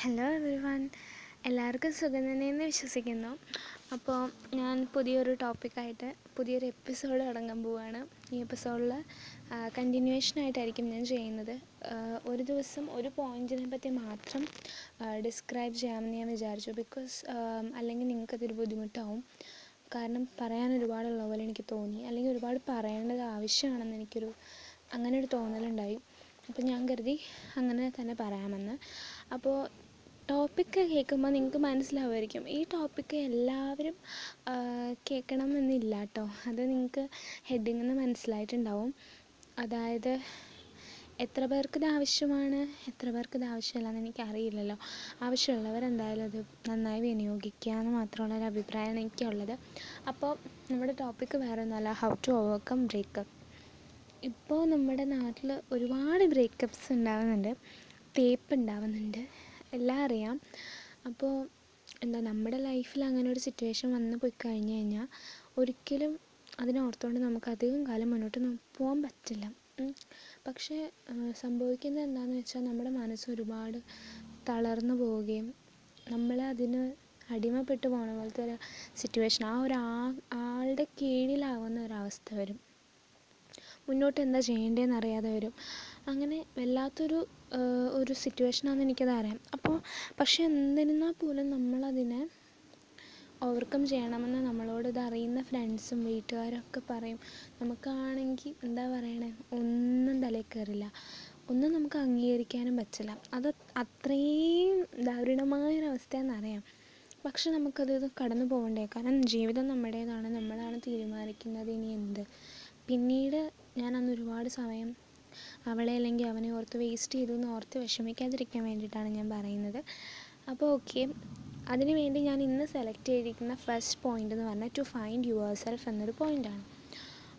Hello every one എല്ലാവർക്കും സുഖം തന്നെയെന്ന് വിശ്വസിക്കുന്നു. അപ്പോൾ ഞാൻ പുതിയൊരു ടോപ്പിക്കായിട്ട് പുതിയൊരു എപ്പിസോഡ് തുടങ്ങാൻ പോവുകയാണ് ഈ എപ്പിസോഡിൽ കണ്ടിന്യൂവേഷനായിട്ടായിരിക്കും ഞാൻ ചെയ്യുന്നത്. ഒരു ദിവസം ഒരു പോയിന്റിനെ പറ്റി മാത്രം ഡിസ്ക്രൈബ് ചെയ്യാമെന്ന് ഞാൻ വിചാരിച്ചു. ബിക്കോസ് അല്ലെങ്കിൽ നിങ്ങൾക്കതൊരു ബുദ്ധിമുട്ടാവും. കാരണം പറയാൻ ഒരുപാടുള്ള പോലെ എനിക്ക് തോന്നി. അല്ലെങ്കിൽ ഒരുപാട് പറയേണ്ടത് ആവശ്യമാണെന്ന് എനിക്കൊരു അങ്ങനെ ഒരു തോന്നലുണ്ടായി. അപ്പോൾ ഞാൻ കരുതി അങ്ങനെ തന്നെ പറയാമെന്ന്. അപ്പോൾ ടോപ്പിക്ക് കേൾക്കുമ്പോൾ നിങ്ങൾക്ക് മനസ്സിലാവുമായിരിക്കും. ഈ ടോപ്പിക്ക് എല്ലാവരും കേൾക്കണമെന്നില്ല കേട്ടോ അത് നിങ്ങൾക്ക് ഹെഡിങ്ങിൽ നിന്ന് മനസ്സിലായിട്ടുണ്ടാവും. അതായത് എത്ര പേർക്ക് ഇത് ആവശ്യമാണ്? എത്ര പേർക്ക് ഇത് ആവശ്യമില്ലെന്ന് എനിക്കറിയില്ലല്ലോ. ആവശ്യമുള്ളവർ എന്തായാലും അത് നന്നായി വിനിയോഗിക്കുക എന്ന് മാത്രമുള്ള ഒരു അഭിപ്രായമാണ് എനിക്കുള്ളത്. അപ്പോൾ നമ്മുടെ ടോപ്പിക്ക് വേറെ ഒന്നുമല്ല. ഹൗ ടു ഓവർകം ബ്രേക്കപ്പ് ഇപ്പോൾ നമ്മുടെ നാട്ടിൽ ഒരുപാട് ബ്രേക്കപ്പ്സ് ഉണ്ടാവുന്നുണ്ട്. തേപ്പ് ഉണ്ടാവുന്നുണ്ട്. എല്ലാം അറിയാം. അപ്പോൾ എന്താ നമ്മുടെ ലൈഫിൽ അങ്ങനെ ഒരു സിറ്റുവേഷൻ വന്ന് പോയി കഴിഞ്ഞു കഴിഞ്ഞാൽ ഒരിക്കലും അതിനെ നമുക്ക് അധികം കാലം മുന്നോട്ട് പോകാൻ പറ്റില്ല. പക്ഷേ സംഭവിക്കുന്നത് എന്താണെന്ന് വെച്ചാൽ നമ്മുടെ മനസ്സ് ഒരുപാട് തളർന്നു പോവുകയും നമ്മൾ അതിന് അടിമപ്പെട്ടു പോകണ പോലത്തെ ഒരു സിറ്റുവേഷൻ ആ ഒരു ആളുടെ കീഴിലാവുന്ന ഒരവസ്ഥ വരും. മുന്നോട്ട് എന്താ ചെയ്യേണ്ടതെന്ന് അറിയാതെ വരും. അങ്ങനെ വല്ലാത്തൊരു ഒരു സിറ്റുവേഷനാണെന്ന് എനിക്കത് അറിയാം അപ്പോൾ പക്ഷെ എന്നിരുന്നാൽ പോലും നമ്മളതിനെ ഓവർകം ചെയ്യണമെന്ന് നമ്മളോട് ഇത് അറിയുന്ന ഫ്രണ്ട്സും വീട്ടുകാരൊക്കെ പറയും. നമുക്കാണെങ്കിൽ എന്താ പറയണേ ഒന്നും തലയിൽ കയറില്ല ഒന്നും നമുക്ക് അംഗീകരിക്കാനും പറ്റില്ല. അത് അത്രയും ദാരുണമായൊരവസ്ഥയെന്നറിയാം. പക്ഷെ നമുക്കത് കടന്നു പോകണ്ടേ കാരണം ജീവിതം നമ്മുടേതാണ് നമ്മളാണ് തീരുമാനിക്കുന്നത് ഇനി എന്ത്? പിന്നീട് ഞാൻ അന്ന് ഒരുപാട് സമയം അവളെ അല്ലെങ്കിൽ അവനെ ഓർത്ത് വേസ്റ്റ് ചെയ്തു എന്ന് ഓർത്ത് വിഷമിക്കാതിരിക്കാൻ വേണ്ടിയിട്ടാണ് ഞാൻ പറയുന്നത്. അപ്പോൾ ഓക്കെ അതിനുവേണ്ടി ഞാൻ ഇന്ന് സെലക്ട് ചെയ്തിരിക്കുന്ന ഫസ്റ്റ് പോയിന്റ് എന്ന് പറഞ്ഞാൽ ടു ഫൈൻഡ് യുവർ സെൽഫ് എന്നൊരു പോയിന്റാണ്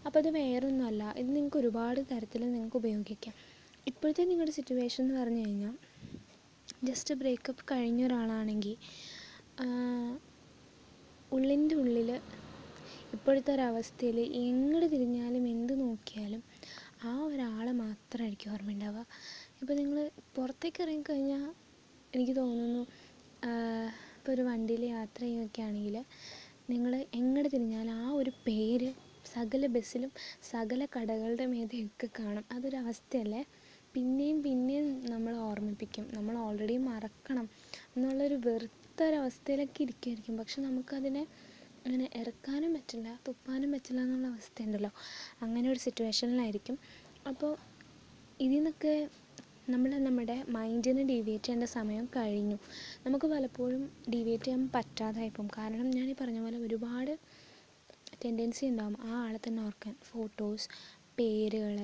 അപ്പോൾ അത് വേറൊന്നുമല്ല ഇത് നിങ്ങൾക്ക് ഒരുപാട് തരത്തിൽ നിങ്ങൾക്ക് ഉപയോഗിക്കാം. ഇപ്പോഴത്തെ നിങ്ങളുടെ സിറ്റുവേഷൻ എന്ന് പറഞ്ഞു കഴിഞ്ഞാൽ ജസ്റ്റ് ബ്രേക്കപ്പ് കഴിഞ്ഞ ഒരാളാണെങ്കിൽ ഉള്ളിന്റെ ഉള്ളിൽ ഇപ്പോഴത്തെ ഒരവസ്ഥയിൽ എങ്ങോട്ട് തിരിഞ്ഞാലും എന്ത് നോക്കിയാലും ആ ഒരാളെ മാത്രമായിരിക്കും ഓർമ്മയുണ്ടാവുക. ഇപ്പോൾ നിങ്ങൾ പുറത്തേക്ക് ഇറങ്ങിക്കഴിഞ്ഞാൽ എനിക്ക് തോന്നുന്നു ഇപ്പോൾ ഒരു വണ്ടിയിൽ യാത്ര ചെയ്യുകയൊക്കെ ആണെങ്കിൽ നിങ്ങൾ എങ്ങോട്ട് തിരിഞ്ഞാലും ആ ഒരു പേര് സകല ബസ്സിലും സകല കടകളുടെ മീതെയൊക്കെ കാണും. അതൊരു അവസ്ഥയല്ലേ? പിന്നെയും പിന്നെയും നമ്മൾ ഓർമ്മിപ്പിക്കും. നമ്മൾ ഓൾറെഡി മറക്കണം. എന്നുള്ളൊരു വെറുത്തൊരവസ്ഥയിലൊക്കെ ഇരിക്കുമായിരിക്കും പക്ഷെ നമുക്കതിനെ അങ്ങനെ ഇറക്കാനും പറ്റില്ല തുപ്പാനും പറ്റില്ല എന്നുള്ള അവസ്ഥയുണ്ടല്ലോ. അങ്ങനെ ഒരു സിറ്റുവേഷനിലായിരിക്കും അപ്പോൾ ഇതിൽ നിന്നൊക്കെ നമ്മൾ നമ്മുടെ മൈൻഡിനെ ഡീവിയേറ്റ് ചെയ്യേണ്ട സമയം കഴിഞ്ഞു. നമുക്ക് പലപ്പോഴും ഡീവിയേറ്റ് ചെയ്യാൻ പറ്റാതായി പോകും കാരണം ഞാൻ ഈ പറഞ്ഞ പോലെ ഒരുപാട് ടെൻഡൻസി ഉണ്ടാകും ആ ആളെ തന്നെ ഓർക്കാൻ. ഫോട്ടോസ് പേരുകൾ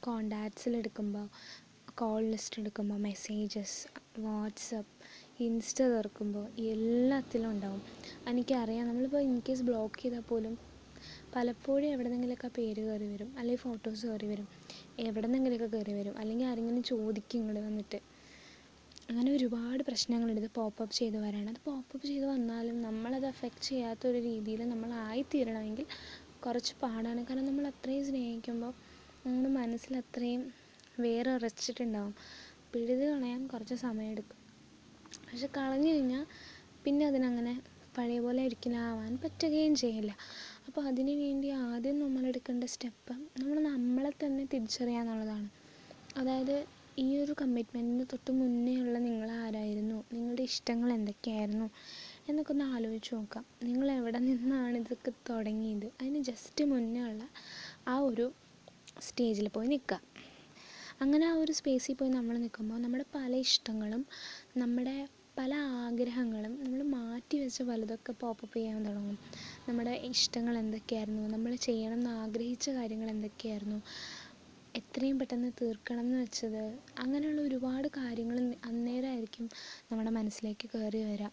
കോണ്ടാക്ട്സിൽ എടുക്കുമ്പോൾ കോൾ ലിസ്റ്റ് എടുക്കുമ്പോൾ മെസ്സേജസ് വാട്സപ്പ് ഇൻസ്റ്റ തുറക്കുമ്പോൾ എല്ലാത്തിലും ഉണ്ടാവും. എനിക്കറിയാം നമ്മളിപ്പോൾ ഇൻ കേസ് ബ്ലോക്ക് ചെയ്താൽ പോലും പലപ്പോഴും എവിടെ നിന്നെങ്കിലുമൊക്കെ പേര് കയറി വരും അല്ലെങ്കിൽ ഫോട്ടോസ് കയറി വരും എവിടെ നിന്നെങ്കിലുമൊക്കെ കയറി വരും അല്ലെങ്കിൽ ആരെങ്കിലും ചോദിക്കും ഇങ്ങോട്ട് വന്നിട്ട്. അങ്ങനെ ഒരുപാട് പ്രശ്നങ്ങളുണ്ട്. ഇത് പോപ്പപ്പ് ചെയ്ത് വരാണ്. അത് പോപ്പപ്പ് ചെയ്ത് വന്നാലും നമ്മളത് അഫക്റ്റ് ചെയ്യാത്ത ഒരു രീതിയിൽ നമ്മൾ ആയിത്തീരണമെങ്കിൽ കുറച്ച് പാടാണ്. കാരണം നമ്മൾ അത്രയും സ്നേഹിക്കുമ്പോൾ നമ്മുടെ മനസ്സിൽ അത്രയും വേറെ ഉറച്ചിട്ടുണ്ടാവും പിഴുത് കളയാൻ കുറച്ച് സമയമെടുക്കും പക്ഷെ കളഞ്ഞു കഴിഞ്ഞാൽ പിന്നെ അതിനങ്ങനെ പഴയ പോലെ ഒരിക്കലും ആവാൻ പറ്റുകയും ചെയ്യില്ല. അപ്പോൾ അതിനു വേണ്ടി ആദ്യം നമ്മൾ എടുക്കേണ്ട സ്റ്റെപ്പ് നമ്മൾ നമ്മളെ തന്നെ തിരിച്ചറിയുക എന്നുള്ളതാണ്. അതായത് ഈ ഒരു കമ്മിറ്റ്മെന്റിന് തൊട്ട് മുന്നേ ഉള്ള നിങ്ങൾ ആരായിരുന്നു? നിങ്ങളുടെ ഇഷ്ടങ്ങൾ എന്തൊക്കെയായിരുന്നു? എന്നൊക്കെ ഒന്ന് ആലോചിച്ച് നോക്കാം. നിങ്ങൾ എവിടെ നിന്നാണ് ഇതൊക്കെ തുടങ്ങിയത്? അതിന് ജസ്റ്റ് മുന്നേ ഉള്ള ആ ഒരു സ്റ്റേജിൽ പോയി നിൽക്കുക. അങ്ങനെ ആ ഒരു സ്പേസിൽ പോയി നമ്മൾ നിൽക്കുമ്പോൾ നമ്മുടെ പല ഇഷ്ടങ്ങളും നമ്മുടെ പല ആഗ്രഹങ്ങളും നമ്മൾ മാറ്റി വെച്ച പലതൊക്കെ പോപ്പപ്പ് ചെയ്യാൻ തുടങ്ങും. നമ്മുടെ ഇഷ്ടങ്ങൾ എന്തൊക്കെയായിരുന്നു? നമ്മൾ ചെയ്യണം എന്ന് ആഗ്രഹിച്ച കാര്യങ്ങൾ എന്തൊക്കെയായിരുന്നു? എത്രയും പെട്ടെന്ന് തീർക്കണം എന്ന് വെച്ചത് അങ്ങനെയുള്ള ഒരുപാട് കാര്യങ്ങൾ അന്നേരമായിരിക്കും നമ്മുടെ മനസ്സിലേക്ക് കയറി വരിക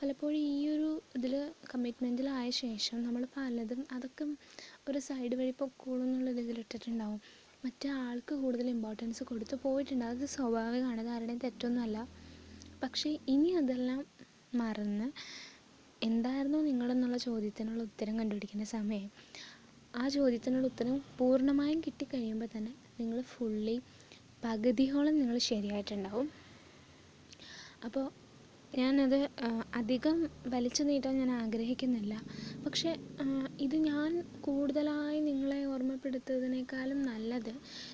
പലപ്പോഴും ഈ ഒരു ഇതിൽ കമ്മിറ്റ്മെന്റിലായ ശേഷം നമ്മൾ പലതും അതൊക്കെ ഒരു സൈഡ് വഴി പൊക്കോളും എന്നുള്ള ഇതിലിട്ടിട്ടുണ്ടാവും മറ്റേ ആൾക്ക് കൂടുതൽ ഇമ്പോർട്ടൻസ് കൊടുത്ത് പോയിട്ടുണ്ട്. അത് സ്വാഭാവികമാണ്. അത് ആരുടെയും തെറ്റൊന്നുമല്ല. പക്ഷേ ഇനി അതെല്ലാം മറന്ന് എന്തായിരുന്നു നിങ്ങളെന്നുള്ള ചോദ്യത്തിനുള്ള ഉത്തരം കണ്ടുപിടിക്കുന്ന സമയം? ആ ചോദ്യത്തിനുള്ള ഉത്തരം പൂർണമായും കിട്ടിക്കഴിയുമ്പോൾ തന്നെ നിങ്ങൾ ഫുള്ളി പകുതിയോളം നിങ്ങൾ ശരിയായിട്ടുണ്ടാവും. അപ്പോൾ ഞാനത് അധികം വലിച്ചു നീട്ടാൻ ഞാൻ ആഗ്രഹിക്കുന്നില്ല. പക്ഷേ ഇത് ഞാൻ കൂടുതലായി നിങ്ങളെ ഓർമ്മപ്പെടുത്തുന്നതിനേക്കാളും നല്ലത്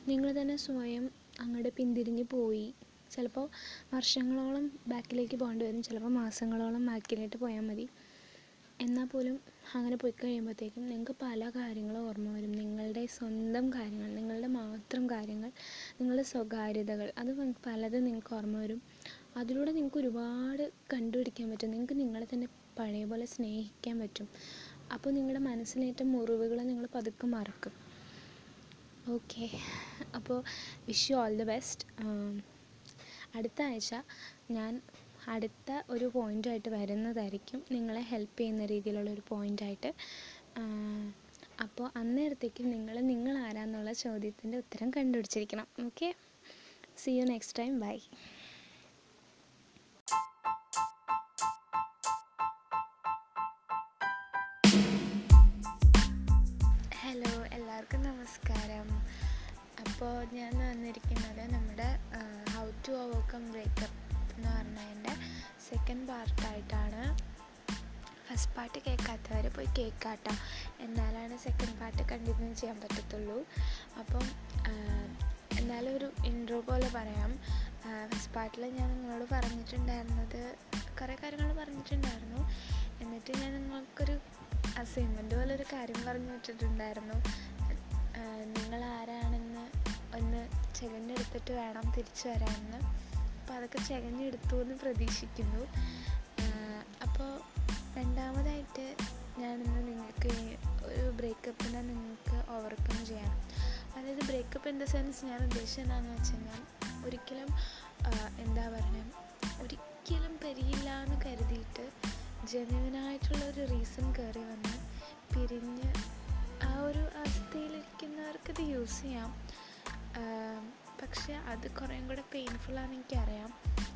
നിങ്ങൾ തന്നെ സ്വയം അങ്ങോട്ട് പിന്തിരിഞ്ഞു പോയി ചിലപ്പോൾ വർഷങ്ങളോളം ബാക്കിലേക്ക് പോകേണ്ടി വരും. ചിലപ്പോൾ മാസങ്ങളോളം ബാക്കിലേക്ക് പോയാൽ മതി. എന്നാൽ പോലും അങ്ങനെ പോയി കഴിയുമ്പോഴത്തേക്കും നിങ്ങൾക്ക് പല കാര്യങ്ങളും ഓർമ്മ വരും. നിങ്ങളുടെ സ്വന്തം കാര്യങ്ങൾ നിങ്ങളുടെ മാത്രം കാര്യങ്ങൾ നിങ്ങളുടെ സ്വകാര്യതകൾ അത് പലതും നിങ്ങൾക്ക് ഓർമ്മ വരും. അതിലൂടെ നിങ്ങൾക്ക് ഒരുപാട് കണ്ടുപിടിക്കാൻ പറ്റും. നിങ്ങൾക്ക് നിങ്ങളെ തന്നെ പഴയ പോലെ സ്നേഹിക്കാൻ പറ്റും. അപ്പോൾ നിങ്ങളുടെ മനസ്സിലേറ്റ മുറിവുകൾ നിങ്ങൾ പതുക്കെ മറക്കും. ഓക്കെ. അപ്പോൾ wish you all the best അടുത്ത ആഴ്ച ഞാൻ അടുത്ത ഒരു പോയിന്റായിട്ട് വരുന്നതായിരിക്കും നിങ്ങളെ ഹെൽപ്പ് ചെയ്യുന്ന രീതിയിലുള്ള ഒരു പോയിന്റായിട്ട് അപ്പോൾ അന്നേരത്തേക്കും നിങ്ങൾ നിങ്ങൾ ആരാന്നുള്ള ചോദ്യത്തിന്റെ ഉത്തരം കണ്ടുപിടിച്ചിരിക്കണം. Okay see you next time bye hello എല്ലാവർക്കും നമസ്കാരം. അപ്പോൾ ഞാൻ വന്നിരിക്കുന്നത് നമ്മുടെ ഹൗ ടു ഓവർകം ബ്രേക്കപ്പ് എന്ന് പറഞ്ഞതിന്റെ സെക്കൻഡ് പാർട്ടായിട്ടാണ് ഫസ്റ്റ് പാർട്ട് കേൾക്കാത്തവർ പോയി കേൾക്കാട്ടോ. എന്നാലാണ് സെക്കൻഡ് പാർട്ട് കണ്ടിന്യൂ ചെയ്യാൻ പറ്റത്തുള്ളൂ. അപ്പം എന്നാലും ഒരു ഇൻട്രോ പോലെ പറയാം. ഫസ്റ്റ് പാർട്ടിൽ ഞാൻ നിങ്ങളോട് പറഞ്ഞിട്ടുണ്ടായിരുന്നത് കുറേ കാര്യങ്ങൾ പറഞ്ഞിട്ടുണ്ടായിരുന്നു. എന്നിട്ട് ഞാൻ നിങ്ങൾക്കൊരു അസൈൻമെന്റ് പോലെ ഒരു കാര്യം പറഞ്ഞു വെച്ചിട്ടുണ്ടായിരുന്നു. നിങ്ങൾ ആരാണെന്ന് ഒന്ന് ചെകഞ്ഞെടുത്തിട്ട് വേണം തിരിച്ചു വരാമെന്ന്. അപ്പോൾ അതൊക്കെ ചെകഞ്ഞെടുത്തു എന്ന് പ്രതീക്ഷിക്കുന്നു അപ്പോൾ രണ്ടാമതായിട്ട് ഞാനിന്ന് നിങ്ങൾക്ക് ഒരു ബ്രേക്കപ്പിനെ നിങ്ങൾക്ക് ഓവർകം ചെയ്യണം അതായത് ബ്രേക്കപ്പ് ഇൻ ദ സെൻസ് ഞാൻ ഉദ്ദേശിച്ചത് എന്താണെന്ന് വെച്ച് കഴിഞ്ഞാൽ ഒരിക്കലും എന്താ പറയുക ഒരിക്കലും പരിയില്ല എന്ന് കരുതിയിട്ട് ജെന്യുവനായിട്ടുള്ള ഒരു റീസൺ കയറി വന്ന് പിരിഞ്ഞ് ആ ഒരു അവസ്ഥയിലിരിക്കുന്നവർക്ക് ഇത് യൂസ് ചെയ്യാം. പക്ഷേ അത് കുറേയും കൂടെ പെയിൻഫുള്ളാണെന്ന് എനിക്കറിയാം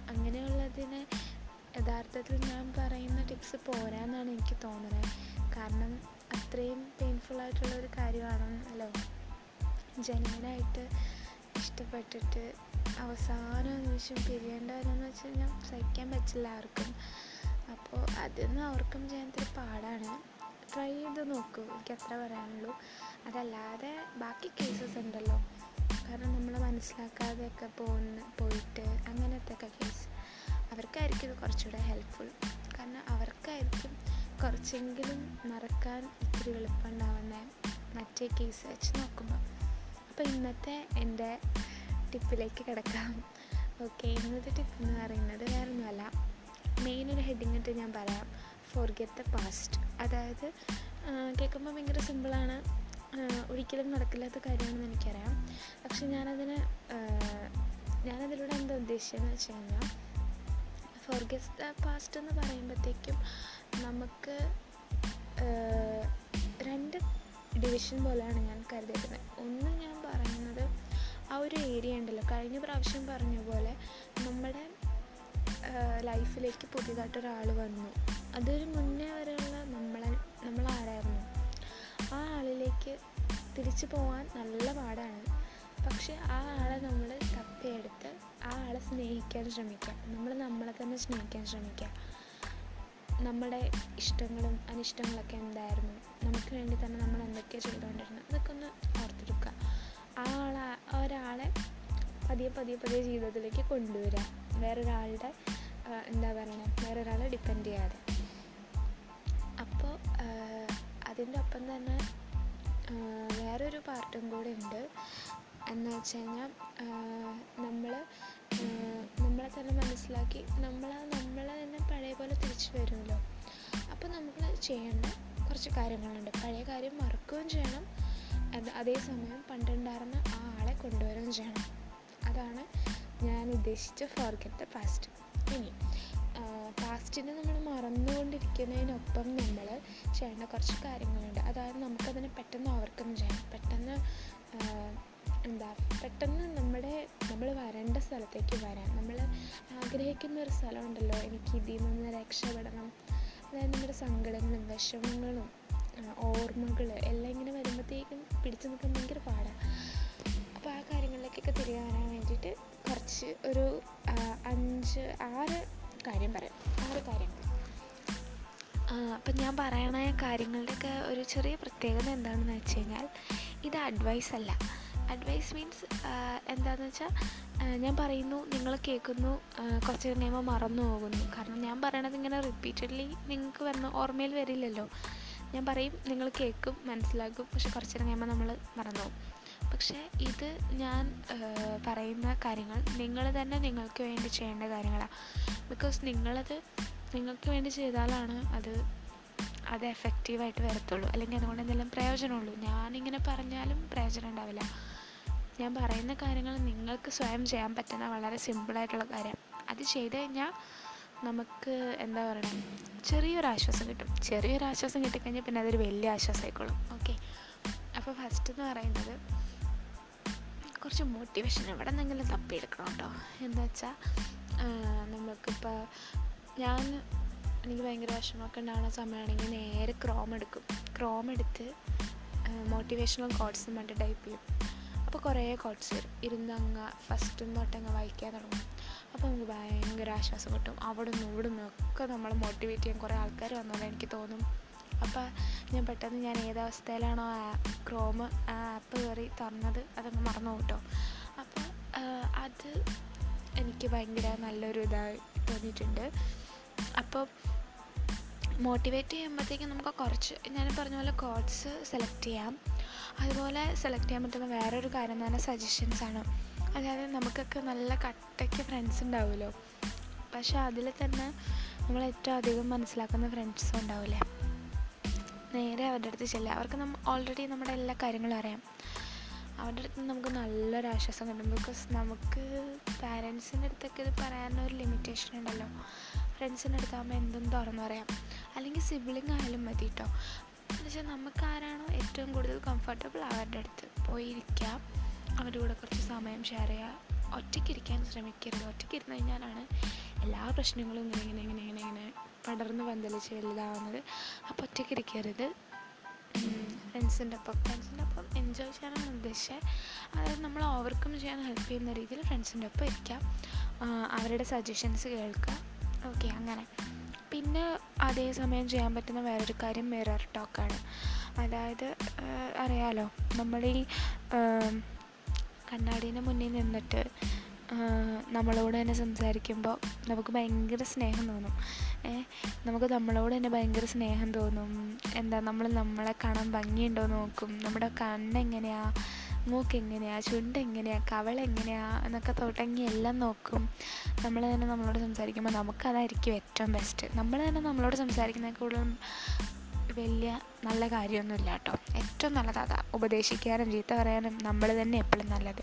അങ്ങനെയുള്ളതിന് യഥാർത്ഥത്തിൽ ഞാൻ പറയുന്ന ടിപ്സ് പോരാന്നാണ് എനിക്ക് തോന്നുന്നത് കാരണം അത്രയും പെയിൻഫുള്ളായിട്ടുള്ള ഒരു കാര്യമാണല്ലോ ജനുവനായിട്ട് ഇഷ്ടപ്പെട്ടിട്ട് അവസാന നിമിഷം പിരിയേണ്ട പിരിയേണ്ടവരെന്ന് വെച്ച് കഴിഞ്ഞാൽ സഹിക്കാൻ പറ്റില്ല ആർക്കും. അപ്പോൾ അതൊന്നും അവർക്കും ചെയ്യാൻ ഇത്തിരി പാടാണ്. ട്രൈ ചെയ്ത് നോക്കൂ എനിക്ക് അത്ര പറയാനുള്ളൂ. അതല്ലാതെ ബാക്കി കേസസ് ഉണ്ടല്ലോ. കാരണം നമ്മൾ മനസ്സിലാക്കാതെയൊക്കെ പോകുന്ന പോയിട്ട് അങ്ങനത്തെ ഒക്കെ കേസ് അവർക്കായിരിക്കും ഇത് കുറച്ചുകൂടെ ഹെൽപ്ഫുൾ കാരണം അവർക്കായിരിക്കും കുറച്ചെങ്കിലും മറക്കാൻ ഇത്തിരി എളുപ്പമുണ്ടാവുന്ന മറ്റേ കേസ് വെച്ച് നോക്കുമ്പോൾ അപ്പോൾ ഇന്നത്തെ എന്റെ ടിപ്പിലേക്ക് കിടക്കാം. ഓക്കെ ഇന്നത്തെ ടിപ്പ് എന്ന് പറയുന്നത് വേറെ ഒന്നുമല്ല മെയിൻ ഒരു ഹെഡിങ് ഇട്ട് ഞാൻ പറയാം. ഫോർ ഗെറ്റ് ദ പാസ്റ്റ് അതായത് കേൾക്കുമ്പോൾ ഭയങ്കര സിമ്പിളാണ് ഒരിക്കലും നടക്കില്ലാത്ത കാര്യമാണെന്ന് എനിക്കറിയാം. പക്ഷെ ഞാനതിന് ഞാനതിലൂടെ എന്താ ഉദ്ദേശിച്ചതെന്ന് വെച്ച് കഴിഞ്ഞാൽ ഫോർഗസ് ദ പാസ്റ്റ് എന്ന് പറയുമ്പോഴത്തേക്കും നമുക്ക് രണ്ട് ഡിവിഷൻ പോലെയാണ് ഞാൻ കരുതിയിരുന്നത് ഒന്ന് ഞാൻ പറയുന്നത് ആ ഒരു ഏരിയ ഉണ്ടല്ലോ. കഴിഞ്ഞ പ്രാവശ്യം പറഞ്ഞ പോലെ നമ്മുടെ ലൈഫിലേക്ക് പുതിയതായിട്ടൊരാൾ വന്നു. അതൊരു മുന്നേ വരെയുള്ള നമ്മളെ നമ്മളാരായിരുന്നു? തിരിച്ചു പോകാൻ നല്ല പാടാണ്. പക്ഷെ ആ ആളെ നമ്മൾ തപ്പിയെടുത്ത് ആ ആളെ സ്നേഹിക്കാൻ ശ്രമിക്കുക നമ്മൾ നമ്മളെ തന്നെ സ്നേഹിക്കാൻ ശ്രമിക്കുക നമ്മുടെ ഇഷ്ടങ്ങളും അനിഷ്ടങ്ങളൊക്കെ എന്തായിരുന്നു? നമുക്ക് വേണ്ടി തന്നെ നമ്മൾ എന്തൊക്കെയാണ് ചെയ്തുകൊണ്ടിരുന്നത്? അതൊക്കെ ഒന്ന് ഓർത്തെടുക്കുക. ആ ആളെ ഒരാളെ പതിയെ പതിയെ പതിയെ ജീവിതത്തിലേക്ക് കൊണ്ടുവരിക. വേറൊരാളുടെ എന്താ പറയുക വേറൊരാളെ ഡിപ്പെൻഡ് ചെയ്യാതെ. അപ്പോൾ അതിന്റെ ഒപ്പം തന്നെ വേറൊരു പാർട്ടും കൂടെ ഉണ്ട്. എന്ന് വെച്ച് കഴിഞ്ഞാൽ നമ്മൾ നമ്മളെ തന്നെ മനസ്സിലാക്കി നമ്മൾ നമ്മളെ തന്നെ പഴയ പോലെ തിരിച്ചു വരുമല്ലോ. അപ്പോൾ നമ്മൾ ചെയ്യേണ്ട കുറച്ച് കാര്യങ്ങളുണ്ട്. പഴയ കാര്യം മറക്കുകയും ചെയ്യണം. അതേസമയം പണ്ടുണ്ടായിരുന്ന ആ ആളെ കൊണ്ടുവരികയും ചെയ്യണം. അതാണ് ഞാൻ ഉദ്ദേശിച്ച ഫോർഗെറ്റ് ദ പാസ്റ്റ് ഇനി പാസ്റ്റിനെ നമ്മൾ മറന്നുകൊണ്ടിരിക്കുന്നതിനൊപ്പം നമ്മൾ ചെയ്യേണ്ട കുറച്ച് കാര്യങ്ങളുണ്ട്. അതായത് നമുക്കതിനെ പെട്ടെന്ന് ഓവർകം ചെയ്യാം പെട്ടെന്ന് എന്താ പെട്ടെന്ന് നമ്മുടെ നമ്മൾ വരേണ്ട സ്ഥലത്തേക്ക് വരാം. നമ്മൾ ആഗ്രഹിക്കുന്ന ഒരു സ്ഥലമുണ്ടല്ലോ. എനിക്ക് ഇതിൽ നിന്ന് രക്ഷപ്പെടണം. അതായത് നമ്മുടെ സങ്കടങ്ങളും വിഷമങ്ങളും ഓർമ്മകൾ എല്ലാം ഇങ്ങനെ വരുമ്പോഴത്തേക്കും പിടിച്ചു നിൽക്കാൻ ഭയങ്കര പാടാണ് അപ്പോൾ ആ കാര്യങ്ങളിലേക്കൊക്കെ തിരികെ വരാൻ വേണ്ടിയിട്ട് കുറച്ച് ഒരു അഞ്ച് ആറ് കാര്യം പറയാം. ആറ് കാര്യങ്ങൾ അപ്പം ഞാൻ പറയണ കാര്യങ്ങളുടെയൊക്കെ ഒരു ചെറിയ പ്രത്യേകത എന്താണെന്ന് വെച്ച് കഴിഞ്ഞാൽ ഇത് അഡ്വൈസ് അല്ല. അഡ്വൈസ് മീൻസ് എന്താണെന്ന് വെച്ചാൽ ഞാൻ പറയുന്നു നിങ്ങൾ കേൾക്കുന്നു കുറച്ച് കഴിയുമ്പോൾ മറന്നു പോകുന്നു. കാരണം ഞാൻ പറയണത് ഇങ്ങനെ റിപ്പീറ്റഡ്ലി നിങ്ങൾക്ക് വന്ന ഓർമ്മയിൽ വരില്ലല്ലോ. ഞാൻ പറയും നിങ്ങൾ കേൾക്കും മനസ്സിലാക്കും. പക്ഷെ കുറച്ച് കഴിയുമ്പോൾ നമ്മൾ മറന്നു പോകും. പക്ഷേ ഇത് ഞാൻ പറയുന്ന കാര്യങ്ങൾ നിങ്ങൾ തന്നെ നിങ്ങൾക്ക് വേണ്ടി ചെയ്യേണ്ട കാര്യങ്ങളാണ് ബിക്കോസ് നിങ്ങളത് നിങ്ങൾക്ക് വേണ്ടി ചെയ്താലാണ് അത് അത് എഫക്റ്റീവായിട്ട് വരത്തുള്ളൂ. അല്ലെങ്കിൽ അതുകൊണ്ട് എന്തെങ്കിലും പ്രയോജനമുള്ളൂ. ഞാനിങ്ങനെ പറഞ്ഞാലും പ്രയോജനം ഉണ്ടാവില്ല. ഞാൻ പറയുന്ന കാര്യങ്ങൾ നിങ്ങൾക്ക് സ്വയം ചെയ്യാൻ പറ്റുന്ന വളരെ സിമ്പിളായിട്ടുള്ള കാര്യം. അത് ചെയ്ത് കഴിഞ്ഞാൽ നമുക്ക് എന്താ പറയുക ചെറിയൊരു ആശ്വാസം കിട്ടും. ചെറിയൊരു ആശ്വാസം കിട്ടിക്കഴിഞ്ഞാൽ പിന്നെ അതൊരു വലിയ ആശ്വാസമായിക്കോളും ഓക്കെ അപ്പോൾ ഫസ്റ്റ് എന്ന് പറയുന്നത് കുറച്ച് മോട്ടിവേഷൻ എവിടെ നിന്നെങ്കിലും തപ്പിയെടുക്കണം കേട്ടോ എന്താ വെച്ചാൽ നമുക്കിപ്പോൾ ഞാൻ എനിക്ക് ഭയങ്കര വിഷമമൊക്കെ ഉണ്ടാകുന്ന സമയമാണെങ്കിൽ നേരെ ക്രോം എടുക്കും. ക്രോം എടുത്ത് മോട്ടിവേഷണൽ കോഡ്സ് മറ്റേ ടൈപ്പ് ചെയ്യും. അപ്പോൾ കുറേ കോഡ്സ് വരും. ഇരുന്ന് അങ്ങ് ഫസ്റ്റ് തൊട്ടങ്ങ് വായിക്കാൻ തുടങ്ങും. അപ്പോൾ നമുക്ക് ഭയങ്കര ആശ്വാസം കിട്ടും. അവിടെ നിന്ന് ഇവിടെ നിന്നൊക്കെ നമ്മൾ മോട്ടിവേറ്റ് ചെയ്യാൻ കുറേ ആൾക്കാർ വന്നോണ്ട് എനിക്ക് തോന്നും അപ്പോൾ ഞാൻ പെട്ടെന്ന് ഞാൻ ഏതവസ്ഥയിലാണോ ആ ക്രോം ആ ആപ്പ് കയറി തുറന്നത് അതങ്ങ് മറന്നു കേട്ടോ അപ്പോൾ അത് എനിക്ക് ഭയങ്കര നല്ലൊരു ഇതായി തോന്നിയിട്ടുണ്ട്. അപ്പോൾ മോട്ടിവേറ്റ് ചെയ്യുമ്പോഴത്തേക്കും നമുക്ക് കുറച്ച് ഞാൻ പറഞ്ഞ പോലെ കോഡ്സ് സെലക്ട് ചെയ്യാം. അതുപോലെ സെലക്ട് ചെയ്യാൻ പറ്റുന്ന വേറൊരു കാര്യം എന്ന് പറഞ്ഞാൽ സജഷൻസ് ആണ്. അതായത് നമുക്കൊക്കെ നല്ല കട്ടയ്ക്ക് ഫ്രണ്ട്സ് ഉണ്ടാവുമല്ലോ. പക്ഷേ അതിൽ തന്നെ നമ്മൾ ഏറ്റവും അധികം മനസ്സിലാക്കുന്ന ഫ്രണ്ട്സും ഉണ്ടാവില്ലേ? നേരെ അവരുടെ അടുത്ത് ചെല്ലുക. അവർക്ക് നമ്മൾ ഓൾറെഡി നമ്മുടെ എല്ലാ കാര്യങ്ങളും അറിയാം. അവരുടെ അടുത്ത് നമുക്ക് നല്ലൊരു ആശ്വാസം കിട്ടും. ബിക്കോസ് നമുക്ക് പാരൻസിന്റെ അടുത്തൊക്കെ ഇത് പറയാനൊരു ലിമിറ്റേഷൻ ഉണ്ടല്ലോ. ഫ്രണ്ട്സിന്റെ അടുത്താകുമ്പോൾ എന്തും തുറന്നു പറയാം. അല്ലെങ്കിൽ സിബ്ലിംഗ് ആയാലും മതി കേട്ടോ പക്ഷേ നമുക്ക് ഏറ്റവും കൂടുതൽ കംഫർട്ടബിൾ അവരുടെ അടുത്ത് പോയിരിക്കാം. അവരുടെ കൂടെ കുറച്ച് സമയം ഷെയർ ചെയ്യുക. ഒറ്റയ്ക്കിരിക്കാൻ ശ്രമിക്കരുത്. ഒറ്റയ്ക്കിരുന്ന് കഴിഞ്ഞാലാണ് എല്ലാ പ്രശ്നങ്ങളും ഇങ്ങനെ ഇങ്ങനെ ഇങ്ങനെ ഇങ്ങനെ ഇങ്ങനെ പടർന്ന് പന്തലിച്ച് വലുതാവുന്നത്. അപ്പോൾ ഒറ്റയ്ക്കിരിക്കരുത്. ഫ്രണ്ട്സിന്റെ ഒപ്പം. ഫ്രണ്ട്സിന്റെ ഒപ്പം എൻജോയ് ചെയ്യാനാണ് ഉദ്ദേശിച്ചത് അതായത് നമ്മൾ ഓവർകം ചെയ്യാൻ ഹെൽപ്പ് ചെയ്യുന്ന രീതിയിൽ ഫ്രണ്ട്സിന്റെ ഒപ്പം ഇരിക്കാം. അവരുടെ സജഷൻസ് കേൾക്കുക ഓക്കെ അങ്ങനെ. പിന്നെ അതേ സമയം ചെയ്യാൻ പറ്റുന്ന വേറൊരു കാര്യം മിറർ ടോക്കാണ് അതായത് അറിയാലോ നമ്മൾ ഈ കണ്ണാടീന്റെ മുന്നിൽ നിന്നിട്ട് നമ്മളോട് തന്നെ സംസാരിക്കുമ്പോൾ നമുക്ക് ഭയങ്കര സ്നേഹം തോന്നും. നമുക്ക് നമ്മളോട് തന്നെ ഭയങ്കര സ്നേഹം തോന്നും. എന്താ നമ്മൾ നമ്മളെ കാണാൻ ഭംഗിയുണ്ടോ നോക്കും. നമ്മുടെ കണ്ണെങ്ങനെയാ? മൂക്ക് എങ്ങനെയാ ചുണ്ട് എങ്ങനെയാ എന്നൊക്കെ തുടങ്ങി എല്ലാം നോക്കും. നമ്മൾ തന്നെ നമ്മളോട് സംസാരിക്കുമ്പോൾ നമുക്കതായിരിക്കും ഏറ്റവും ബെസ്റ്റ് നമ്മൾ തന്നെ നമ്മളോട് സംസാരിക്കുന്ന കൂടുതലും വലിയ നല്ല കാര്യമൊന്നുമില്ല കേട്ടോ. ഏറ്റവും നല്ലത് അതാ. ഉപദേശിക്കാനും ചീത്ത പറയാനും നമ്മൾ തന്നെ എപ്പോഴും നല്ലത്.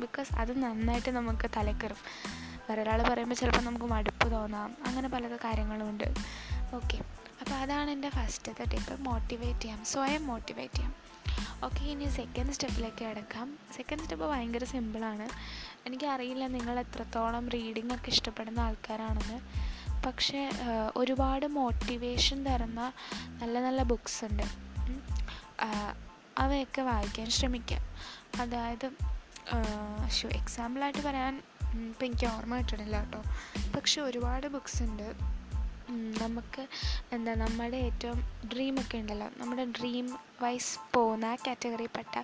ബിക്കോസ് അത് നന്നായിട്ട് നമുക്ക് തലക്കറും. വേറെ ഒരാൾ പറയുമ്പോൾ ചിലപ്പോൾ നമുക്ക് മടുപ്പ് തോന്നാം. അങ്ങനെ പല കാര്യങ്ങളുമുണ്ട് ഓക്കെ അപ്പോൾ അതാണ് എന്റെ ഫസ്റ്റത്തെ ടിപ്പ് മോട്ടിവേറ്റ് ചെയ്യാം. സ്വയം മോട്ടിവേറ്റ് ചെയ്യാം. ഓക്കെ ഇനി സെക്കൻഡ് സ്റ്റെപ്പിലേക്ക് കിടക്കാം. സെക്കൻഡ് സ്റ്റെപ്പ് ഭയങ്കര സിമ്പിളാണ് എനിക്കറിയില്ല നിങ്ങൾ എത്രത്തോളം റീഡിംഗ് ഒക്കെ ഇഷ്ടപ്പെടുന്ന ആൾക്കാരാണെന്ന്. പക്ഷേ ഒരുപാട് മോട്ടിവേഷൻ തരുന്ന നല്ല നല്ല ബുക്സ് ഉണ്ട്. അവയൊക്കെ വായിക്കാൻ ശ്രമിക്കുക അതായത് ഷോ എക്സാമ്പിളായിട്ട് പറയാൻ ഇപ്പം എനിക്ക് ഓർമ്മ കിട്ടണില്ല കേട്ടോ. പക്ഷെ ഒരുപാട് ബുക്സ് ഉണ്ട്. നമുക്ക് എന്താ നമ്മുടെ ഏറ്റവും ഡ്രീമൊക്കെ ഉണ്ടല്ലോ. നമ്മുടെ ഡ്രീം വൈസ് പോകുന്ന ആ കാറ്റഗറിയിൽപ്പെട്ട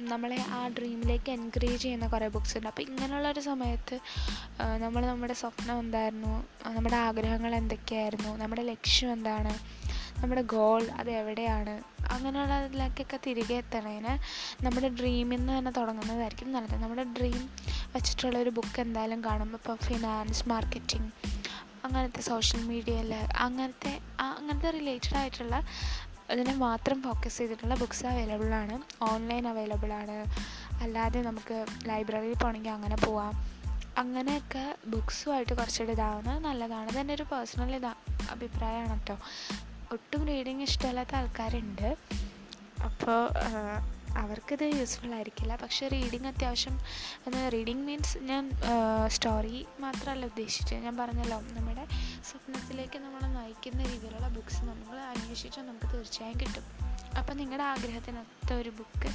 നമ്മളെ ആ ഡ്രീമിലേക്ക് എൻകറേജ് ചെയ്യുന്ന കുറേ ബുക്സ് ഉണ്ട്. അപ്പോൾ ഇങ്ങനെയുള്ളൊരു സമയത്ത് നമ്മൾ നമ്മുടെ സ്വപ്നം എന്തായിരുന്നു? നമ്മുടെ ആഗ്രഹങ്ങൾ എന്തൊക്കെയായിരുന്നു? നമ്മുടെ ലക്ഷ്യം എന്താണ്? നമ്മുടെ ഗോൾ അത് എവിടെയാണ്? അങ്ങനെയുള്ളതിലേക്കൊക്കെ തിരികെ എത്തണതിന് നമ്മുടെ ഡ്രീമിൽ നിന്ന് തന്നെ തുടങ്ങുന്നതായിരിക്കും നല്ലത്. നമ്മുടെ ഡ്രീം വെച്ചിട്ടുള്ള ഒരു ബുക്ക് എന്തായാലും കാണും. ഇപ്പോൾ ഫിനാൻസ് മാർക്കറ്റിംഗ് അങ്ങനത്തെ സോഷ്യൽ മീഡിയയിൽ അങ്ങനത്തെ അങ്ങനത്തെ റിലേറ്റഡ് ആയിട്ടുള്ള അതിനെ മാത്രം ഫോക്കസ് ചെയ്തിട്ടുള്ള ബുക്ക്സ് അവൈലബിൾ ആണ്. ഓൺലൈൻ അവൈലബിൾ ആണ്. അല്ലാതെ നമുക്ക് ലൈബ്രറിയിൽ പോകണമെങ്കിൽ അങ്ങനെ പോവാം. അങ്ങനെയൊക്കെ ബുക്സുമായിട്ട് കുറച്ചുകൂടി ഇതാവുന്നത് നല്ലതാണ്. ഇതെന്റെ ഒരു പേഴ്സണൽ ഇതാ അഭിപ്രായമാണ് കേട്ടോ. ഒട്ടും റീഡിങ് ഇഷ്ടമല്ലാത്ത ആൾക്കാരുണ്ട്. അപ്പോൾ അവർക്കിത് യൂസ്ഫുൾ ആയിരിക്കില്ല. പക്ഷേ റീഡിങ് അത്യാവശ്യം റീഡിങ് മീൻസ് ഞാൻ സ്റ്റോറി മാത്രമല്ല ഉദ്ദേശിച്ചത്. ഞാൻ പറഞ്ഞല്ലോ നമ്മുടെ സ്വപ്നത്തിലേക്ക് നമ്മളെ നയിക്കുന്ന രീതിയിലുള്ള ബുക്സ് നമ്മൾ അന്വേഷിച്ചാൽ നമുക്ക് തീർച്ചയായും കിട്ടും. അപ്പം നിങ്ങളുടെ ആഗ്രഹത്തിനൊത്ത ഒരു ബുക്ക്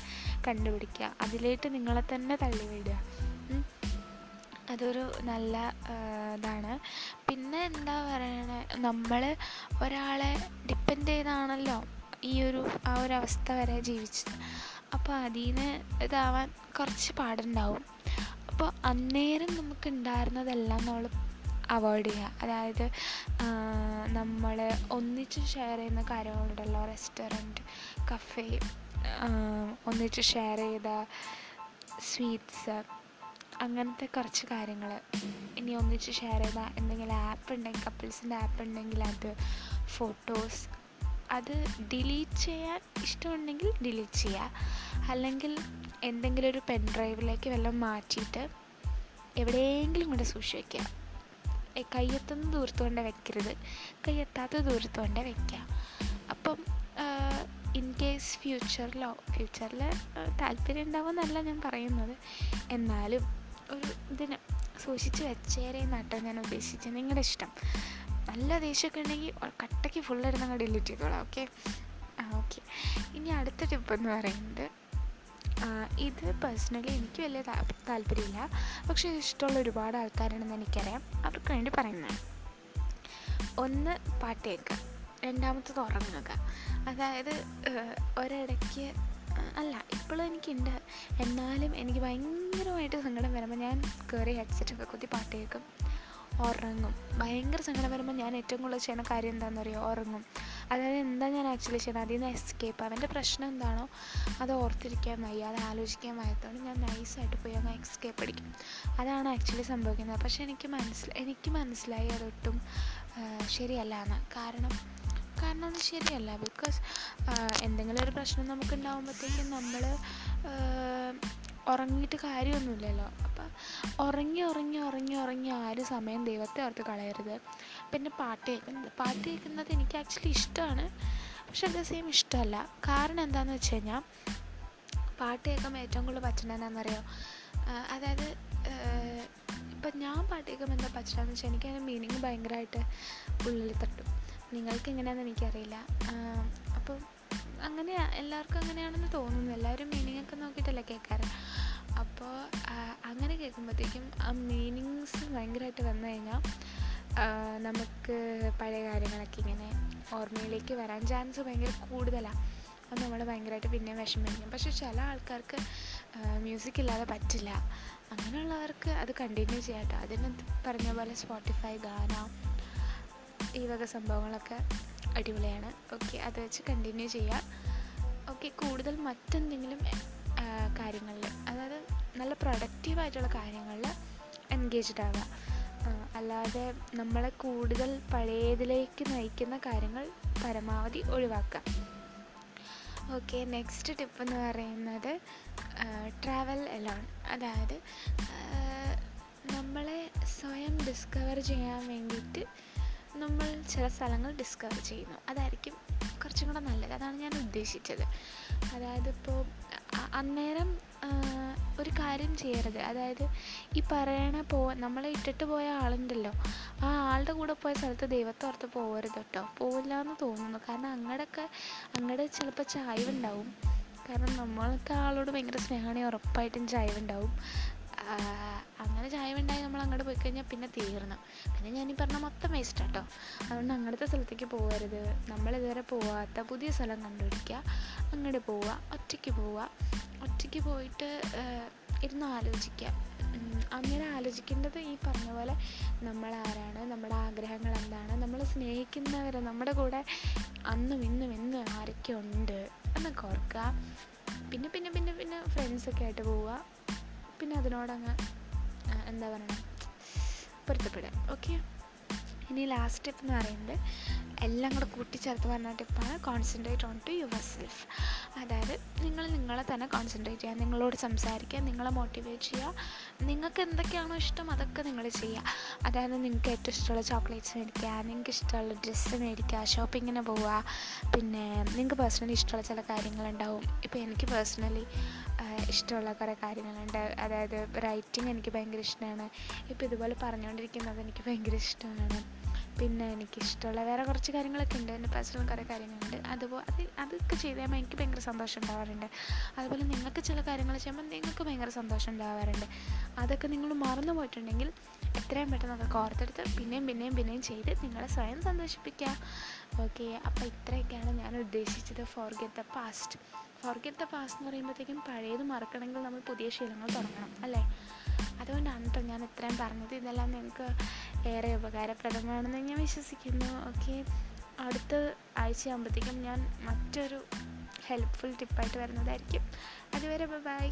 കണ്ടുപിടിക്കുക. അതിലേക്ക് നിങ്ങളെ തന്നെ തള്ളിവിടുക. അതൊരു നല്ല ഇതാണ്. പിന്നെ എന്താ പറയണേ? നമ്മൾ ഒരാളെ ഡിപ്പെൻഡ് ചെയ്താണല്ലോ ഈ ഒരു ആ ഒരു അവസ്ഥ വരെ ജീവിച്ചത് അപ്പോൾ അതിൽ നിന്ന് ഇതാവാൻ കുറച്ച് പാടുണ്ടാവും. അപ്പോൾ അന്നേരം നമുക്ക് ഉണ്ടായിരുന്നതെല്ലാം നമ്മൾ അവോയ്ഡ് ചെയ്യുക. അതായത് നമ്മൾ ഒന്നിച്ച് ഷെയർ ചെയ്യുന്ന കാര്യങ്ങളുണ്ടല്ലോ റെസ്റ്റോറന്റ് കഫേ ഒന്നിച്ച് ഷെയർ ചെയ്ത സ്വീറ്റ്സ് അങ്ങനത്തെ കുറച്ച് കാര്യങ്ങൾ ഇനി ഒന്നിച്ച് ഷെയർ ചെയ്ത എന്തെങ്കിലും ആപ്പ് ഉണ്ടെങ്കിൽ കപ്പിൾസിന്റെ ആപ്പ് ഉണ്ടെങ്കിൽ അത് ഫോട്ടോസ് അത് ഡിലീറ്റ് ചെയ്യാൻ ഇഷ്ടമുണ്ടെങ്കിൽ ഡിലീറ്റ് ചെയ്യുക. അല്ലെങ്കിൽ എന്തെങ്കിലും ഒരു പെൻ ഡ്രൈവിലേക്ക് വല്ലതും മാറ്റിയിട്ട് എവിടെയെങ്കിലും കൊണ്ട് ഏ, കയ്യെത്തുന്ന ദൂരത്ത് കൊണ്ട് വെക്കരുത്. കയ്യെത്താത്ത ദൂരത്ത് കൊണ്ട് വെക്കുക അപ്പം ഇൻ കേസ് ഫ്യൂച്ചറിലോ ഫ്യൂച്ചറിൽ താല്പര്യം ഉണ്ടാവുമെന്നല്ല ഞാൻ പറയുന്നത്. എന്നാലും ഒരു ഇതിന് സൂക്ഷിച്ച് വെച്ചേരെ നട്ടോ ഞാൻ ഉദ്ദേശിച്ചത് നിങ്ങളുടെ ഇഷ്ടം. നല്ല ദേഷ്യമൊക്കെ ഉണ്ടെങ്കിൽ കട്ടയ്ക്ക് ഫുള്ളായിരുന്നു അങ്ങ് ഡിലീറ്റ് ചെയ്തോളാം ഓക്കെ ആ ഓക്കെ ഇനി അടുത്ത ടിപ്പ് എന്ന് പറയുന്നത് ഇത് പേഴ്സണലി എനിക്ക് വലിയ താല്പര്യമില്ല. പക്ഷേ ഇഷ്ടമുള്ള ഒരുപാട് ആൾക്കാരുണ്ടെന്ന് എനിക്കറിയാം. അവർക്ക് വേണ്ടി പറയുന്നതാണ് ഒന്ന് പാട്ട് കേൾക്കുക രണ്ടാമത്തത് ഉറങ്ങുക. അതായത് ഒരിടയ്ക്ക് അല്ല ഇപ്പോഴും എനിക്കുണ്ട്. എന്നാലും എനിക്ക് ഭയങ്കരമായിട്ട് സങ്കടം വരുമ്പോൾ ഞാൻ കയറി ഹെഡ്സെറ്റൊക്കെ കുത്തി പാട്ട് കേൾക്കും ഉറങ്ങും. ഭയങ്കര സങ്കടം വരുമ്പോൾ ഞാൻ ഏറ്റവും കൂടുതൽ ചെയ്യുന്ന കാര്യം എന്താണെന്ന് അറിയോ ഉറങ്ങും. അതായത് എന്താ ഞാൻ ആക്ച്വലി ചെയ്യുന്നത് അതിൽ നിന്ന് എസ്കേപ്പ് അവന്റെ പ്രശ്നം എന്താണോ അത് ഓർത്തിരിക്കാൻ വയ്യ. അത് ആലോചിക്കാൻ വയ്യാത്തതുകൊണ്ട് ഞാൻ നൈസായിട്ട് പോയി അങ്ങ് എസ്കേപ്പ് അടിക്കും. അതാണ് ആക്ച്വലി സംഭവിക്കുന്നത്. പക്ഷെ എനിക്ക് മനസ്സിലായി എനിക്ക് മനസ്സിലായി അതൊട്ടും ശരിയല്ല എന്ന്. കാരണം കാരണം അത് ശരിയല്ല. ബിക്കോസ് എന്തെങ്കിലും ഒരു പ്രശ്നം നമുക്ക് ഉണ്ടാകുമ്പോഴത്തേക്കും നമ്മൾ ഉറങ്ങിയിട്ട് കാര്യമൊന്നുമില്ലല്ലോ. അപ്പം ഉറങ്ങി ഉറങ്ങി ഉറങ്ങി ഉറങ്ങി ആരും സമയം ദൈവത്തെ ഓർത്ത് കളയരുത്. പിന്നെ പാട്ട് കേൾക്കുന്നത്. പാട്ട് കേൾക്കുന്നത് എനിക്ക് ആക്ച്വലി ഇഷ്ടമാണ്. പക്ഷെ അറ്റ് സെയിം ഇഷ്ടമല്ല. കാരണം എന്താണെന്ന് വെച്ച് കഴിഞ്ഞാൽ പാട്ട് കേൾക്കുമ്പോൾ ഏറ്റവും കൂടുതൽ പറ്റുന്നത് എന്താണെന്നറിയോ അതായത് ഇപ്പം ഞാൻ പാട്ട് കേൾക്കുമ്പോൾ എന്താ പറ്റുന്നതെന്ന് വെച്ചാൽ എനിക്ക് അതിന്റെ മീനിങ് ഭയങ്കരമായിട്ട് ഉള്ളിൽ തട്ടും. നിങ്ങൾക്ക് എങ്ങനെയാണെന്ന് എനിക്കറിയില്ല. അപ്പം അങ്ങനെ എല്ലാവർക്കും അങ്ങനെയാണെന്ന് തോന്നുന്നു. എല്ലാവരും മീനിങ് ഒക്കെ നോക്കിയിട്ടല്ലേ കേൾക്കാറ്. അപ്പോൾ അങ്ങനെ കേൾക്കുമ്പോഴത്തേക്കും ആ മീനിങ്സ് ഭയങ്കരമായിട്ട് വന്നു കഴിഞ്ഞാൽ നമുക്ക് പഴയ കാര്യങ്ങളൊക്കെ ഇങ്ങനെ ഓർമ്മയിലേക്ക് വരാൻ ചാൻസ് ഭയങ്കര കൂടുതലാണ് അത് നമ്മൾ ഭയങ്കരമായിട്ട് പിന്നെ വിഷമിക്കും. പക്ഷെ ചില ആൾക്കാർക്ക് മ്യൂസിക് ഇല്ലാതെ പറ്റില്ല. അങ്ങനെയുള്ളവർക്ക് അത് കണ്ടിന്യൂ ചെയ്യാം കേട്ടോ അതിന് പറഞ്ഞ പോലെ സ്പോട്ടിഫൈ ഗാന ഈ വക സംഭവങ്ങളൊക്കെ അടിപൊളിയാണ്. ഓക്കെ അത് വെച്ച് കണ്ടിന്യൂ ചെയ്യാം. ഓക്കെ കൂടുതൽ മറ്റെന്തെങ്കിലും കാര്യങ്ങളിൽ അതായത് നല്ല പ്രൊഡക്റ്റീവായിട്ടുള്ള കാര്യങ്ങളിൽ എൻഗേജ്ഡ് ആവുക അല്ലാതെ നമ്മളെ കൂടുതൽ പഴയതിലേക്ക് നയിക്കുന്ന കാര്യങ്ങൾ പരമാവധി ഒഴിവാക്കുക. ഓക്കെ നെക്സ്റ്റ് ടിപ്പ് എന്ന് പറയുന്നത് ട്രാവൽ എലോൺ അതായത് നമ്മളെ സ്വയം ഡിസ്കവർ ചെയ്യാൻ വേണ്ടിയിട്ട് നമ്മൾ ചില സ്ഥലങ്ങൾ ഡിസ്കവർ ചെയ്യുന്നു. അതായിരിക്കും കുറച്ചും കൂടെ നല്ലത്. അതാണ് ഞാൻ ഉദ്ദേശിച്ചത്. അതായത് ഇപ്പോൾ അന്നേരം ഒരു കാര്യം ചെയ്യരുത്. അതായത് ഈ പറയണ പോ നമ്മളെ ഇട്ടിട്ട് പോയ ആളുണ്ടല്ലോ. ആ ആളുടെ കൂടെ പോയ സ്ഥലത്ത് ദൈവത്തെ ഓർത്ത് പോകരുത് കേട്ടോ പോവില്ല എന്ന് തോന്നുന്നു. കാരണം അങ്ങടൊക്കെ അങ്ങടെ ചിലപ്പോൾ ചായവുണ്ടാവും. കാരണം നമ്മൾക്ക് ആളോട് ഭയങ്കര സ്നേഹമാണെങ്കിൽ ഉറപ്പായിട്ടും ചായവുണ്ടാവും. അങ്ങനെ ചായവുണ്ടായി നമ്മൾ അങ്ങോട്ട് പോയി കഴിഞ്ഞാൽ പിന്നെ തീർന്നു. പിന്നെ ഞാൻ ഈ പറഞ്ഞ മൊത്തം വേസ്റ്റ് കേട്ടോ അതുകൊണ്ട് അങ്ങനത്തെ സ്ഥലത്തേക്ക് പോകരുത്. നമ്മൾ ഇതുവരെ പോവാത്ത പുതിയ സ്ഥലം കണ്ടുപിടിക്കുക. അങ്ങോട്ട് പോവുക ഒറ്റയ്ക്ക് പോവുക. ഒറ്റയ്ക്ക് പോയിട്ട് ഇരുന്ന് ആലോചിക്കുക. അങ്ങനെ ആലോചിക്കേണ്ടത് ഈ പറഞ്ഞ പോലെ നമ്മൾ ആരാണ് നമ്മുടെ ആഗ്രഹങ്ങൾ എന്താണ് നമ്മൾ സ്നേഹിക്കുന്നവർ നമ്മുടെ കൂടെ അന്നും ഇന്നും ഇന്നും ആരൊക്കെ ഉണ്ട് എന്നൊക്കെ ഓർക്കുക. പിന്നെ പിന്നെ പിന്നെ പിന്നെ ഫ്രണ്ട്സൊക്കെ ആയിട്ട് പോവുക. പിന്നെ അതിനോടങ്ങ് എന്താ പറയുക പൊരുത്തപ്പെടുക. ഓക്കെ ഇനി ലാസ്റ്റ് ടിപ്പ് എന്ന് പറയുന്നത് എല്ലാം കൂടെ കൂട്ടിച്ചേർത്ത് പറഞ്ഞ ടിപ്പാണ് concentrate on to yourself അതായത് നിങ്ങൾ നിങ്ങളെ തന്നെ കോൺസെൻട്രേറ്റ് ചെയ്യുക നിങ്ങളോട് സംസാരിക്കുക നിങ്ങളെ മോട്ടിവേറ്റ് ചെയ്യുക. നിങ്ങൾക്ക് എന്തൊക്കെയാണോ ഇഷ്ടം അതൊക്കെ നിങ്ങൾ ചെയ്യുക. അതായത് നിങ്ങൾക്ക് ഏറ്റവും ഇഷ്ടമുള്ള ചോക്ലേറ്റ്സ് മേടിക്കുക നിങ്ങൾക്ക് ഇഷ്ടമുള്ള ഡ്രസ്സ് മേടിക്കുക ഷോപ്പിങ്ങിന് പോവുക. പിന്നെ നിങ്ങൾക്ക് പേഴ്സണലി ഇഷ്ടമുള്ള ചില കാര്യങ്ങളുണ്ടാവും. ഇപ്പോൾ എനിക്ക് പേഴ്സണലി ഇഷ്ടമുള്ള കുറേ കാര്യങ്ങളുണ്ട്. അതായത് റൈറ്റിംഗ് എനിക്ക് ഭയങ്കര ഇഷ്ടമാണ്. ഇപ്പോൾ ഇതുപോലെ പറഞ്ഞുകൊണ്ടിരിക്കുന്നത് എനിക്ക് ഭയങ്കര ഇഷ്ടമാണ്. പിന്നെ എനിക്കിഷ്ടമുള്ള വേറെ കുറച്ച് കാര്യങ്ങളൊക്കെ ഉണ്ട്. എന്റെ പേഴ്സണൽ കുറേ കാര്യങ്ങളുണ്ട്. അതുപോലെ അത് അതൊക്കെ ചെയ്ത് കഴിയുമ്പോൾ എനിക്ക് ഭയങ്കര സന്തോഷം ഉണ്ടാവാറുണ്ട് അതുപോലെ നിങ്ങൾക്ക് ചില കാര്യങ്ങൾ ചെയ്യുമ്പോൾ നിങ്ങൾക്ക് ഭയങ്കര സന്തോഷം ഉണ്ടാവാറുണ്ട് അതൊക്കെ നിങ്ങൾ മറന്നു പോയിട്ടുണ്ടെങ്കിൽ എത്രയും പെട്ടെന്ന് അതൊക്കെ ഓർത്തെടുത്ത് പിന്നെയും പിന്നെയും പിന്നെയും ചെയ്ത് നിങ്ങളെ സ്വയം സന്തോഷിപ്പിക്കുക. ഓക്കെ അപ്പോൾ ഇത്രയൊക്കെയാണ് ഞാൻ ഉദ്ദേശിച്ചത്. Forget the past forget the past എന്ന് പറയുമ്പോഴത്തേക്കും പഴയത് മറക്കണമെങ്കിൽ നമ്മൾ പുതിയ ശീലങ്ങൾ തുടങ്ങണം. അല്ലേ? അതുകൊണ്ടാണ് കേട്ടോ ഞാൻ ഇത്രയും പറഞ്ഞത്. ഇതെല്ലാം നിങ്ങൾക്ക് ഏറെ ഉപകാരപ്രദമാണെന്ന് ഞാൻ വിശ്വസിക്കുന്നു. ഓക്കെ അടുത്ത ആഴ്ചയാകുമ്പോഴത്തേക്കും ഞാൻ മറ്റൊരു ഹെൽപ്ഫുൾ ടിപ്പായിട്ട് വരുന്നതായിരിക്കും. അതുവരെ ബൈ